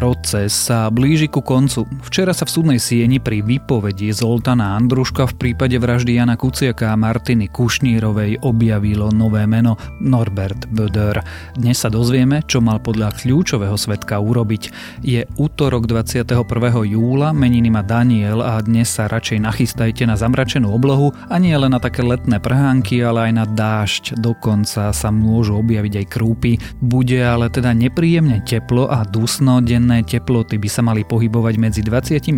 Proces sa blíži ku koncu. Včera sa v súdnej sieni pri výpovedi Zoltana Andruška v prípade vraždy Jana Kuciaka a Martiny Kušnírovej objavilo nové meno Norbert Böder. Dnes sa dozvieme, čo mal podľa kľúčového svetka urobiť. Je útorok 21. júla, meniny má Daniel a dnes sa radšej nachystajte na zamračenú oblohu a nie len na také letné prhánky, ale aj na dážď. Dokonca sa môžu objaviť aj krúpy. Bude ale teda nepríjemne teplo a dusno, denné teploty by sa mali pohybovať medzi 26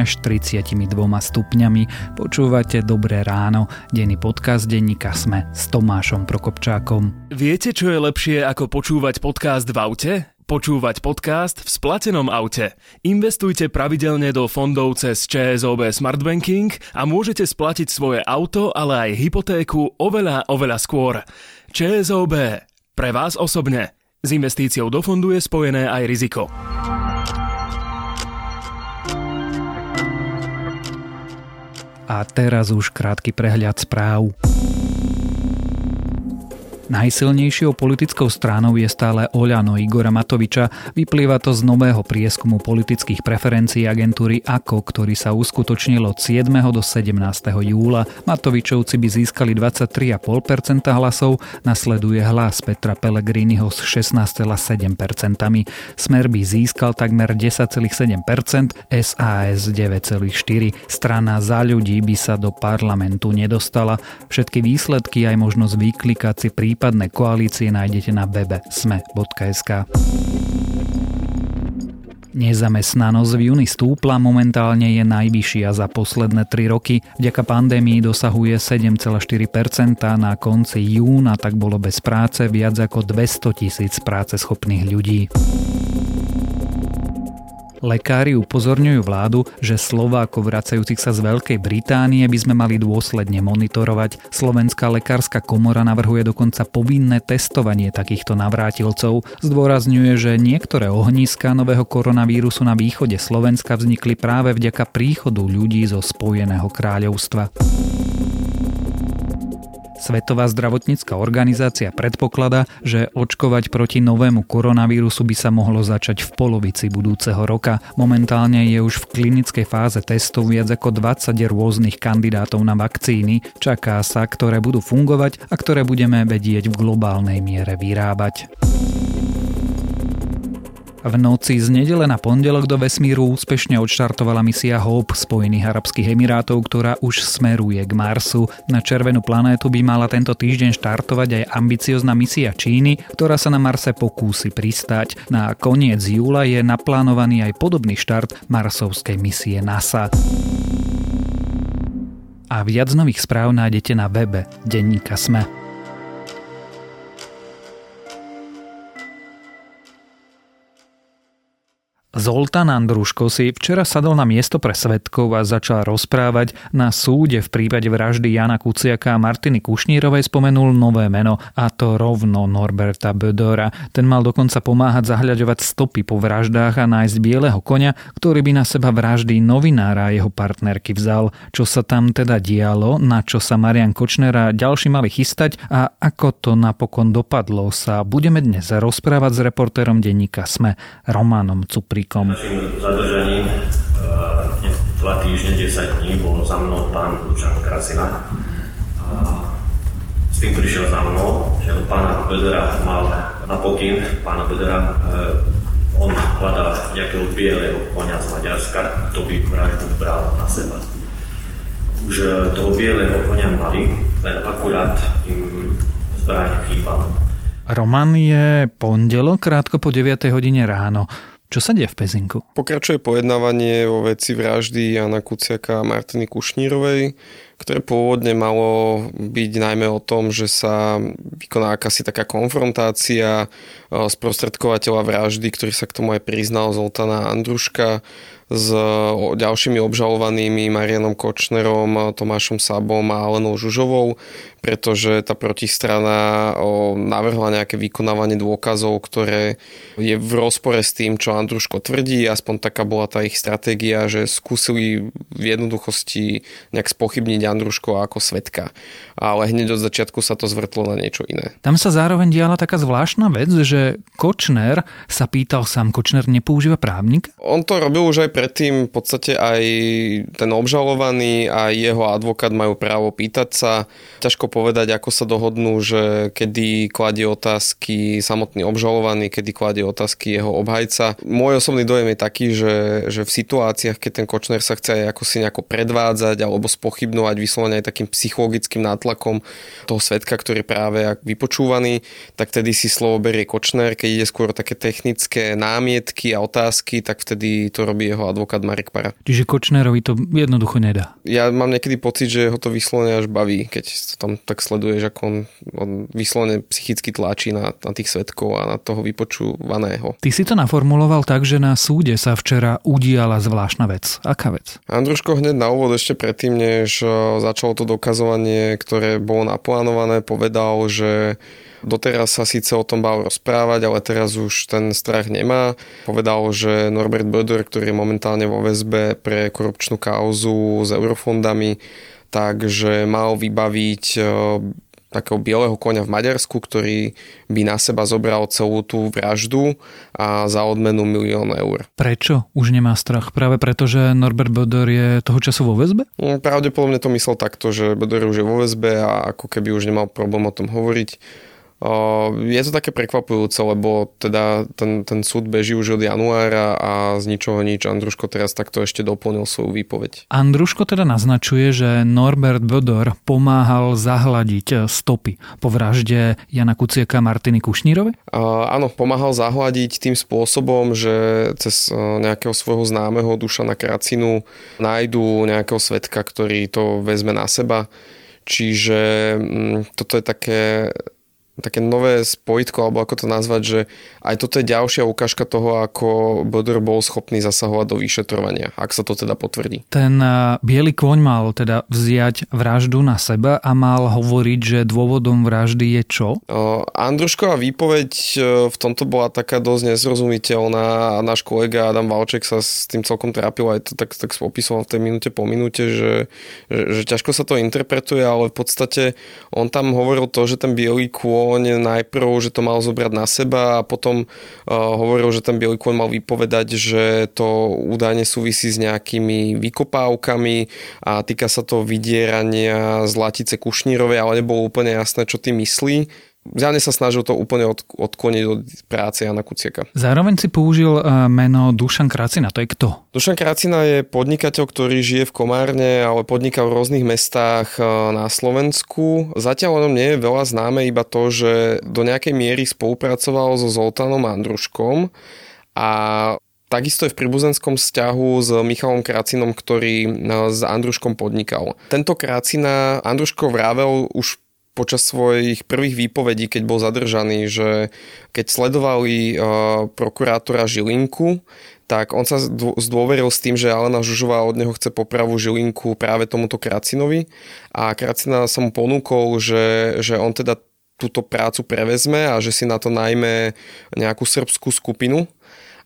až 32 stupňami. Počúvate Dobré ráno, denný podcast denníka Sme s Tomášom Prokopčákom. Viete, čo je lepšie ako počúvať podcast v aute? Počúvať podcast v splatenom aute. Investujte pravidelne do fondov cez ČSOB Smart Banking a môžete splatiť svoje auto, ale aj hypotéku oveľa, oveľa skôr. ČSOB. Pre vás osobne. S investíciou do fondu je spojené aj riziko. A teraz už krátky prehľad správ. Najsilnejšou politickou stranou je stále Oľano Igora Matoviča. Vyplýva to z nového prieskumu politických preferencií agentúry AKO, ktorý sa uskutočnil od 7. do 17. júla. Matovičovci by získali 23,5% hlasov, nasleduje hlas Petra Pellegriniho s 16,7%. Smer by získal takmer 10,7%, SAS 9,4%. Strana za ľudí by sa do parlamentu nedostala. Všetky výsledky aj možnosť vyklikať si prípad prípadné koalície nájdete na webe sme.sk. Nezamestnanosť v júni stúpla, momentálne je najvyššia za posledné 3 roky. Vďaka pandémii dosahuje 7,4%, na konci júna tak bolo bez práce viac ako 200 tisíc práceschopných ľudí. Lekári upozorňujú vládu, že Slovákov vracajúcich sa z Veľkej Británie by sme mali dôsledne monitorovať. Slovenská lekárska komora navrhuje dokonca povinné testovanie takýchto navrátilcov. Zdôrazňuje, že niektoré ohniska nového koronavírusu na východe Slovenska vznikli práve vďaka príchodu ľudí zo Spojeného kráľovstva. Svetová zdravotnícka organizácia predpokladá, že očkovať proti novému koronavírusu by sa mohlo začať v polovici budúceho roka. Momentálne je už v klinickej fáze testov viac ako 20 rôznych kandidátov na vakcíny. Čaká sa, ktoré budú fungovať a ktoré budeme vedieť v globálnej miere vyrábať. V noci z nedele na pondelok do vesmíru úspešne odštartovala misia Hope Spojených Arabských Emirátov, ktorá už smeruje k Marsu. Na červenú planétu by mala tento týždeň štartovať aj ambiciozná misia Číny, ktorá sa na Marse pokúsi pristať. Na koniec júla je naplánovaný aj podobný štart marsovskej misie NASA. A viac nových správ nájdete na webe Denníka Sme. Zoltán Andruško si včera sadol na miesto pre svetkov a začal rozprávať. Na súde v prípade vraždy Jana Kuciaka a Martiny Kušnírovej spomenul nové meno, a to rovno Norberta Bödora. Ten mal dokonca pomáhať zahľadovať stopy po vraždách a nájsť bieleho konia, ktorý by na seba vraždy novinára a jeho partnerky vzal. Čo sa tam teda dialo, na čo sa Marian Kočner a ďalší mali chystať a ako to napokon dopadlo, sa budeme dnes rozprávať s reportérom denníka SME Romanom Cupri. Našim zadržaním e, dva týždne, 10 dní bol za mnou pán Lučan Krasina. S tým prišiel za mnou, že pána Bedera mal na pokyn pána Bedera e, on hľadal nejakého bieleho konia z Maďarska, to by vraždu bral na seba. Už e, toho bieleho konia mali, len akurát im zbraň chýbala. Roman je pondelok krátko po 9 hodine ráno. Čo sa deje v Pezinku? Pokračuje pojednávanie vo veci vraždy Jana Kuciaka a Martiny Kušnírovej, ktoré pôvodne malo byť najmä o tom, že sa vykoná akási taká konfrontácia sprostredkovateľa vraždy, ktorý sa k tomu aj priznal Zoltana Andruška s ďalšími obžalovanými Marianom Kočnerom, Tomášom Sabom a Alenou Žužovou. Pretože tá protistrana navrhla nejaké vykonávanie dôkazov, ktoré je v rozpore s tým, čo Andruško tvrdí. Aspoň taká bola tá ich stratégia, že skúsili v jednoduchosti nejak spochybniť Andruško ako svetka. Ale hneď od začiatku sa to zvrtlo na niečo iné. Tam sa zároveň diala taká zvláštna vec, že Kočner sa pýtal sám, Kočner nepoužíva právnik? On to robil už aj predtým, v podstate aj ten obžalovaný a jeho advokát majú právo pýtať sa. Ťažko povedať, ako sa dohodnú, že kedy kladie otázky samotný obžalovaný, kedy kladie otázky jeho obhajca. Môj osobný dojem je taký, že, že v situáciách, keď ten Kočner sa chce aj ako si nejako predvádzať alebo spochybnovať vyslovene aj takým psychologickým nátlakom toho svetka, ktorý práve vypočúvaný, tak tedy si slovo berie Kočner, keď ide skôr také technické námietky a otázky, tak vtedy to robí jeho advokát Marek Para. Čiže Kočnerovi to jednoducho nedá. Ja mám niekedy pocit, že ho to vyslovene až baví, keď tam tak sleduješ, ako on, on vyslovene psychicky tlačí na, na tých svetkov a na toho vypočúvaného. Ty si to naformuloval tak, že na súde sa včera udiala zvláštna vec. Aká vec? Andruško hneď na úvod ešte predtým, než eh, začalo to dokazovanie, ktoré bolo naplánované, povedal, že Doteraz sa síce o tom bál rozprávať, ale teraz už ten strach nemá. Povedal, že Norbert Böder, ktorý je momentálne vo väzbe pre korupčnú kauzu s eurofondami, takže mal vybaviť e, takého bieleho konia v Maďarsku, ktorý by na seba zobral celú tú vraždu a za odmenu milión eur. Prečo už nemá strach? Práve preto, že Norbert Böder je toho času vo väzbe? No, pravdepodobne to myslel takto, že Böder už je vo väzbe a ako keby už nemal problém o tom hovoriť je to také prekvapujúce, lebo teda ten, ten súd beží už od januára a z ničoho nič Andruško teraz takto ešte doplnil svoju výpoveď. Andruško teda naznačuje, že Norbert Bödor pomáhal zahladiť stopy po vražde Jana Kuciaka Martiny Kušnírovej? áno, pomáhal zahladiť tým spôsobom, že cez e, nejakého svojho známeho Dušana Kracinu nájdu nejakého svetka, ktorý to vezme na seba. Čiže mm, toto je také také nové spojitko, alebo ako to nazvať, že aj toto je ďalšia ukážka toho, ako Bodor bol schopný zasahovať do vyšetrovania, ak sa to teda potvrdí. Ten eh, biely kôň mal teda vziať vraždu na seba a mal hovoriť, že dôvodom vraždy je čo? Andrušková výpoveď eh, v tomto bola taká dosť nezrozumiteľná a náš kolega Adam Valček sa s tým celkom trápil aj to tak, tak opisoval v tej minúte po minúte, že, že, že ťažko sa to interpretuje, ale v podstate on tam hovoril to, že ten biely kôň kôň najprv, že to mal zobrať na seba a potom uh, hovoril, že ten biely kôň mal vypovedať, že to údajne súvisí s nejakými vykopávkami a týka sa to vydierania Zlatice Kušnírovej, ale nebolo úplne jasné, čo ty myslí. Zjavne sa snažil to úplne od, odkloniť od práce Jana Kuciaka. Zároveň si použil e, meno Dušan Kracina. To je kto? Dušan Kracina je podnikateľ, ktorý žije v Komárne, ale podniká v rôznych mestách e, na Slovensku. Zatiaľ o nie je veľa známe, iba to, že do nejakej miery spolupracoval so Zoltánom Andruškom a Takisto je v príbuzenskom vzťahu s Michalom Kracinom, ktorý e, s Andruškom podnikal. Tento Kracina Andruško vravel už počas svojich prvých výpovedí, keď bol zadržaný, že keď sledovali uh, prokurátora Žilinku, tak on sa zdôveril s tým, že Alena Žužová od neho chce popravu Žilinku práve tomuto Kracinovi. A Kracina sa mu ponúkol, že, že on teda túto prácu prevezme a že si na to najmä nejakú srbskú skupinu,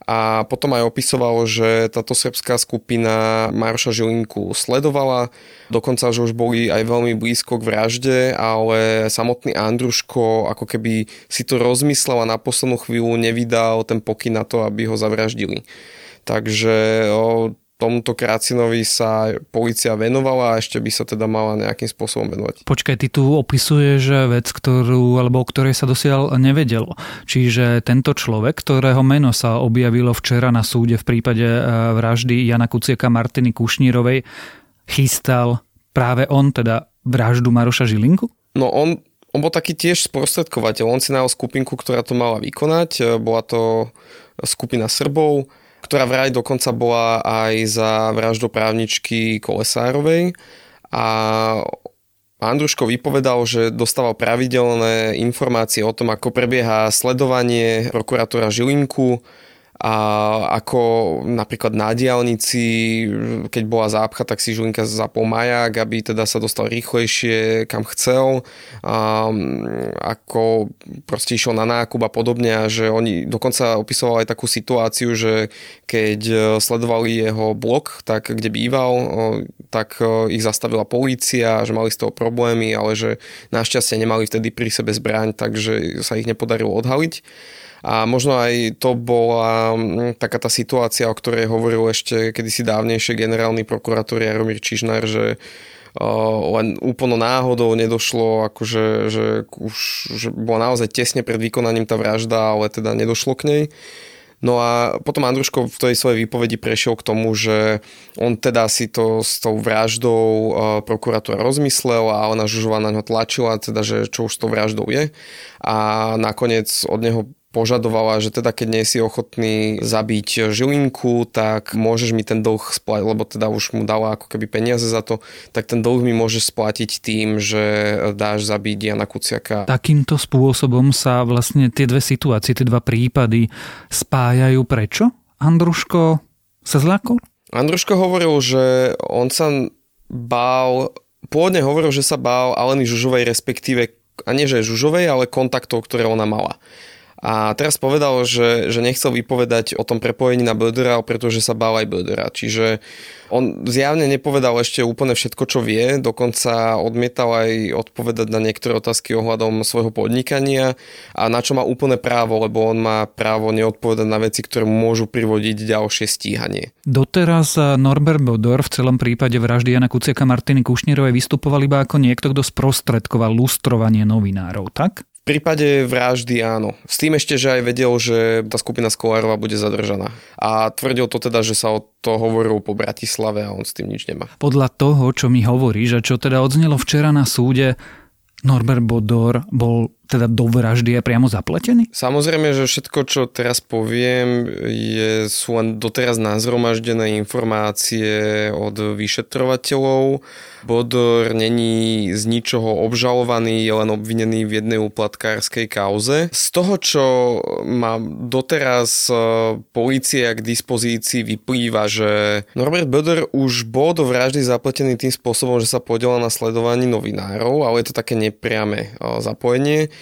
a potom aj opisoval, že táto srbská skupina Marša Žilinku sledovala, dokonca, že už boli aj veľmi blízko k vražde, ale samotný Andruško ako keby si to rozmyslel a na poslednú chvíľu nevydal ten pokyn na to, aby ho zavraždili. Takže tomuto Kracinovi sa policia venovala a ešte by sa teda mala nejakým spôsobom venovať. Počkaj, ty tu opisuješ vec, ktorú, alebo o ktorej sa dosiaľ nevedelo. Čiže tento človek, ktorého meno sa objavilo včera na súde v prípade e, vraždy Jana Kuciaka Martiny Kušnírovej, chystal práve on teda vraždu Maroša Žilinku? No on, on bol taký tiež sprostredkovateľ. On si najal skupinku, ktorá to mala vykonať. E, bola to skupina Srbov, ktorá vraj dokonca bola aj za vraždu právničky Kolesárovej. A Andruško vypovedal, že dostával pravidelné informácie o tom, ako prebieha sledovanie prokurátora Žilinku a ako napríklad na diálnici, keď bola zápcha, tak si Žilinka zapol maják, aby teda sa dostal rýchlejšie kam chcel, a, ako proste išiel na nákup a podobne a že oni dokonca opisovali aj takú situáciu, že keď sledovali jeho blok, tak kde býval, tak ich zastavila polícia, že mali z toho problémy, ale že našťastie nemali vtedy pri sebe zbraň, takže sa ich nepodarilo odhaliť. A možno aj to bola mm, taká tá situácia, o ktorej hovoril ešte kedysi dávnejšie generálny prokurátor Jaromír Čižnár, že len úplno náhodou nedošlo, akože že už že bola naozaj tesne pred vykonaním tá vražda, ale teda nedošlo k nej. No a potom Andruško v tej svojej výpovedi prešiel k tomu, že on teda si to s tou vraždou prokurátora rozmyslel a ona Žužová na ňo tlačila, teda, že čo už s tou vraždou je. A nakoniec od neho požadovala, že teda keď nie si ochotný zabiť Žilinku, tak môžeš mi ten dlh splatiť, lebo teda už mu dala ako keby peniaze za to, tak ten dlh mi môžeš splatiť tým, že dáš zabiť Jana Kuciaka. Takýmto spôsobom sa vlastne tie dve situácie, tie dva prípady spájajú. Prečo? Andruško sa zlákol? Andruško hovoril, že on sa bál, pôvodne hovoril, že sa bál Aleny Žužovej, respektíve a nie že Žužovej, ale kontaktov, ktoré ona mala. A teraz povedal, že, že nechcel vypovedať o tom prepojení na Bödera, pretože sa bál aj Bödera. Čiže on zjavne nepovedal ešte úplne všetko, čo vie, dokonca odmietal aj odpovedať na niektoré otázky ohľadom svojho podnikania a na čo má úplné právo, lebo on má právo neodpovedať na veci, ktoré môžu privodiť ďalšie stíhanie. Doteraz Norbert Bodor v celom prípade vraždy Jana Kuciaka Martiny Kušnírovej vystupoval iba ako niekto, kto sprostredkoval lustrovanie novinárov, tak? Prípade vraždy áno. S tým ešte, že aj vedel, že tá skupina Skolárova bude zadržaná. A tvrdil to teda, že sa o to hovorilo po Bratislave a on s tým nič nemá. Podľa toho, čo mi hovorí, že čo teda odznelo včera na súde, Norbert Bodor bol teda do vraždy je priamo zapletený? Samozrejme, že všetko, čo teraz poviem, je, sú len doteraz nazromaždené informácie od vyšetrovateľov. Bodor není z ničoho obžalovaný, je len obvinený v jednej úplatkárskej kauze. Z toho, čo má doteraz e, policia k dispozícii, vyplýva, že Norbert Bodor už bol do vraždy zapletený tým spôsobom, že sa podielal na sledovaní novinárov, ale je to také nepriame e, zapojenie.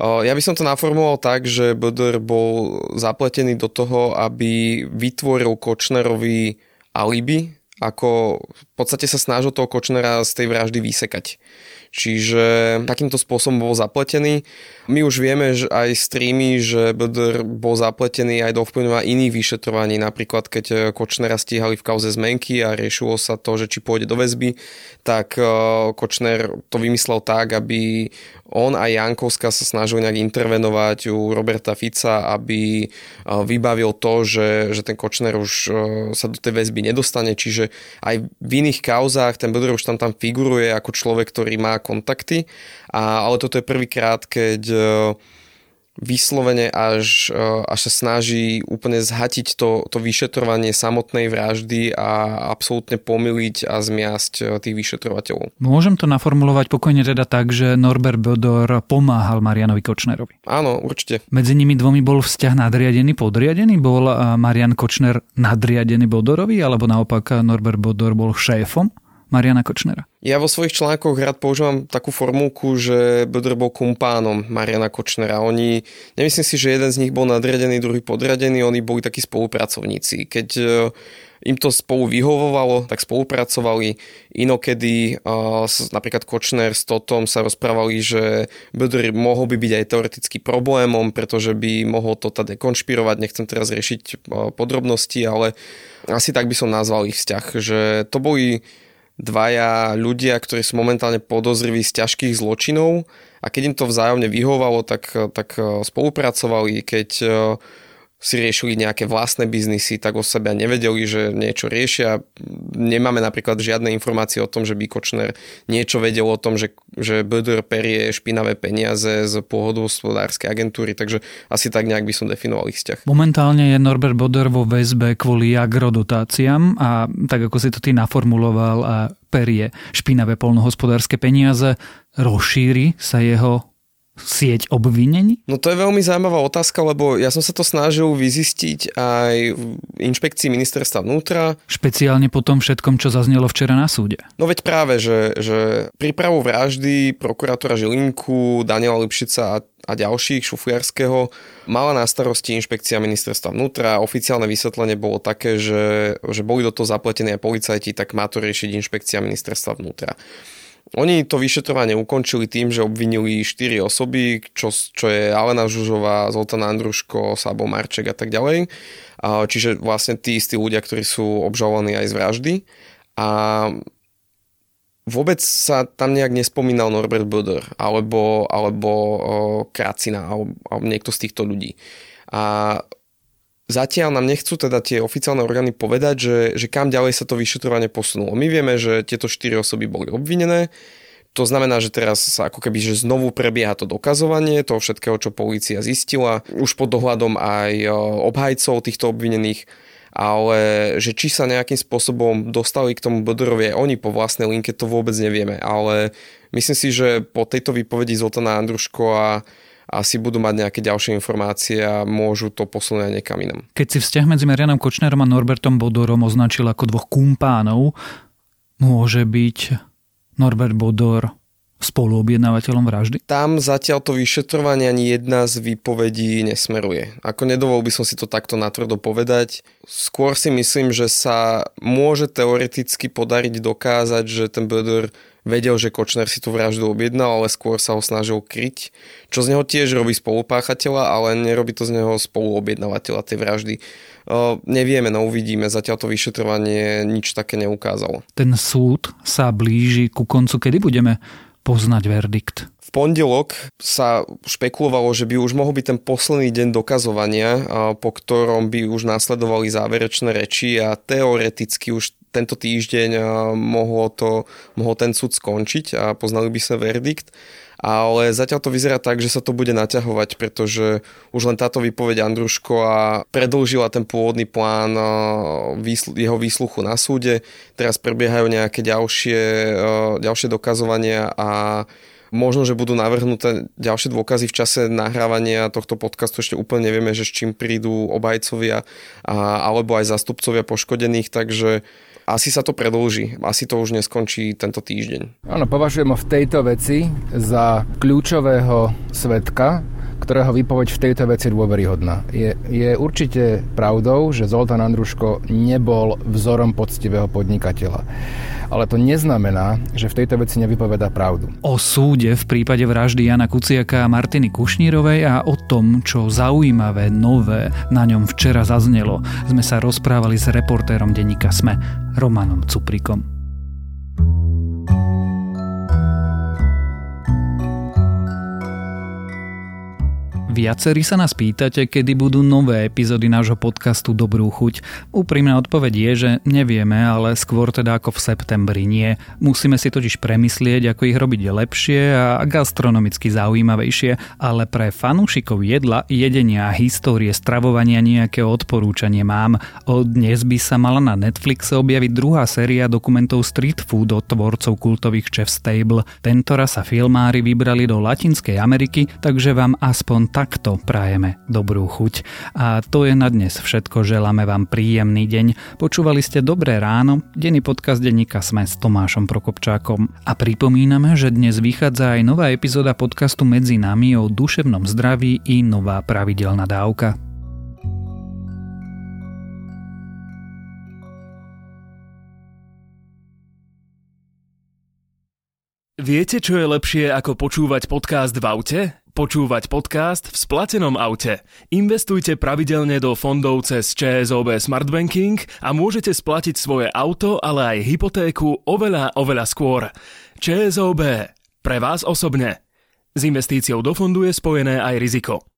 Ja by som to naformuloval tak, že BDR bol zapletený do toho, aby vytvoril Kočnerovi alibi, ako v podstate sa snažil toho Kočnera z tej vraždy vysekať. Čiže takýmto spôsobom bol zapletený. My už vieme že aj streamy, že BDR bol zapletený aj do vplyvňovania iných vyšetrovaní, napríklad keď Kočnera stíhali v kauze zmenky a riešilo sa to, že či pôjde do väzby, tak eh, Kočner to vymyslel tak, aby on a Jankovska sa snažili nejak intervenovať u Roberta Fica, aby eh, vybavil to, že, že ten Kočner už eh, sa do tej väzby nedostane, čiže aj v iných kauzách ten BDR už tam tam figuruje ako človek, ktorý má kontakty, a, ale toto je prvýkrát, keď e, vyslovene až, e, až sa snaží úplne zhatiť to, to vyšetrovanie samotnej vraždy a absolútne pomiliť a zmiasť e, tých vyšetrovateľov. Môžem to naformulovať pokojne teda tak, že Norbert Bodor pomáhal Marianovi Kočnerovi. Áno, určite. Medzi nimi dvomi bol vzťah nadriadený, podriadený? Bol Marian Kočner nadriadený Bodorovi, alebo naopak Norbert Bodor bol šéfom? Mariana Kočnera? Ja vo svojich článkoch rád používam takú formulku, že Bodor bol kumpánom Mariana Kočnera. Oni, nemyslím si, že jeden z nich bol nadriadený, druhý podriadený, oni boli takí spolupracovníci. Keď e, im to spolu vyhovovalo, tak spolupracovali. Inokedy napríklad Kočner s Totom sa rozprávali, že Bodor mohol by byť aj teoreticky problémom, pretože by mohol to teda dekonšpirovať. Nechcem teraz riešiť e, podrobnosti, ale asi tak by som nazval ich vzťah, že to boli dvaja ľudia, ktorí sú momentálne podozriví z ťažkých zločinov. A keď im to vzájomne vyhovalo, tak, tak eh, spolupracovali, keď eh, si riešili nejaké vlastné biznisy, tak o sebe nevedeli, že niečo riešia. Nemáme napríklad žiadne informácie o tom, že by Kočner niečo vedel o tom, že, že BDR perie špinavé peniaze z pôvodu hospodárskej agentúry, takže asi tak nejak by som definoval ich vzťah. Momentálne je Norbert Boder vo väzbe kvôli agrodotáciám a tak ako si to ty naformuloval a perie špinavé polnohospodárske peniaze, rozšíri sa jeho sieť obvinení? No to je veľmi zaujímavá otázka, lebo ja som sa to snažil vyzistiť aj v inšpekcii ministerstva vnútra. Špeciálne po tom všetkom, čo zaznelo včera na súde. No veď práve, že, že prípravu vraždy prokurátora Žilinku, Daniela Lipšica a, a ďalších, Šufujarského, mala na starosti inšpekcia ministerstva vnútra. Oficiálne vysvetlenie bolo také, že, že boli do toho zapletení aj policajti, tak má to riešiť inšpekcia ministerstva vnútra. Oni to vyšetrovanie ukončili tým, že obvinili 4 osoby, čo, čo je Alena Žužová, Zoltana Andruško, Sabo Marček a tak ďalej. Čiže vlastne tí istí ľudia, ktorí sú obžalovaní aj z vraždy. A vôbec sa tam nejak nespomínal Norbert Böder alebo, alebo Kracina alebo, alebo niekto z týchto ľudí. A Zatiaľ nám nechcú teda tie oficiálne orgány povedať, že, že kam ďalej sa to vyšetrovanie posunulo. My vieme, že tieto štyri osoby boli obvinené, to znamená, že teraz sa ako keby, že znovu prebieha to dokazovanie toho všetkého, čo polícia zistila, už pod dohľadom aj obhajcov týchto obvinených, ale že či sa nejakým spôsobom dostali k tomu Bodorovi oni po vlastnej linke, to vôbec nevieme, ale myslím si, že po tejto výpovedi Zoltana Andruško a asi budú mať nejaké ďalšie informácie a môžu to posunúť aj niekam inam. Keď si vzťah medzi Marianom Kočnerom a Norbertom Bodorom označil ako dvoch kumpánov, môže byť Norbert Bodor spoluobjednávateľom vraždy? Tam zatiaľ to vyšetrovanie ani jedna z výpovedí nesmeruje. Ako nedovol by som si to takto natvrdo povedať. Skôr si myslím, že sa môže teoreticky podariť dokázať, že ten Bodor vedel, že Kočner si tú vraždu objednal, ale skôr sa ho snažil kryť, čo z neho tiež robí spolupáchateľa, ale nerobí to z neho spoluobjednávateľa tej vraždy. Uh, nevieme, no uvidíme, zatiaľ to vyšetrovanie nič také neukázalo. Ten súd sa blíži ku koncu, kedy budeme poznať verdikt? V pondelok sa špekulovalo, že by už mohol byť ten posledný deň dokazovania, po ktorom by už následovali záverečné reči a teoreticky už tento týždeň mohlo, to, mohol ten súd skončiť a poznali by sa verdikt. Ale zatiaľ to vyzerá tak, že sa to bude naťahovať, pretože už len táto výpoveď Andruško a predlžila ten pôvodný plán jeho výsluchu na súde. Teraz prebiehajú nejaké ďalšie, ďalšie dokazovania a Možno, že budú navrhnuté ďalšie dôkazy v čase nahrávania tohto podcastu. Ešte úplne nevieme, že s čím prídu obajcovia a, alebo aj zastupcovia poškodených, takže asi sa to predlží. Asi to už neskončí tento týždeň. Áno, považujem ho v tejto veci za kľúčového svetka, ktorého výpoveď v tejto veci je dôveryhodná. Je, je určite pravdou, že Zoltán Andruško nebol vzorom poctivého podnikateľa ale to neznamená, že v tejto veci nevypoveda pravdu. O súde v prípade vraždy Jana Kuciaka a Martiny Kušnírovej a o tom, čo zaujímavé, nové na ňom včera zaznelo, sme sa rozprávali s reportérom denníka SME, Romanom Cuprikom. Viacerí sa nás pýtate, kedy budú nové epizódy nášho podcastu Dobrú chuť. Úprimná odpoveď je, že nevieme, ale skôr teda ako v septembri nie. Musíme si totiž premyslieť, ako ich robiť lepšie a gastronomicky zaujímavejšie, ale pre fanúšikov jedla, jedenia a histórie stravovania nejaké odporúčanie mám. Od dnes by sa mala na Netflixe objaviť druhá séria dokumentov Street Food od tvorcov kultových Chef's Table. Tentoraz sa filmári vybrali do Latinskej Ameriky, takže vám aspoň takto prajeme dobrú chuť. A to je na dnes všetko, želáme vám príjemný deň. Počúvali ste Dobré ráno, denný podcast denníka Sme s Tomášom Prokopčákom. A pripomíname, že dnes vychádza aj nová epizóda podcastu Medzi nami o duševnom zdraví i nová pravidelná dávka. Viete, čo je lepšie ako počúvať podcast v aute? Počúvať podcast v splatenom aute. Investujte pravidelne do fondov cez ČSOB Smart Banking a môžete splatiť svoje auto, ale aj hypotéku oveľa, oveľa skôr. ČSOB. Pre vás osobne. S investíciou do fondu je spojené aj riziko.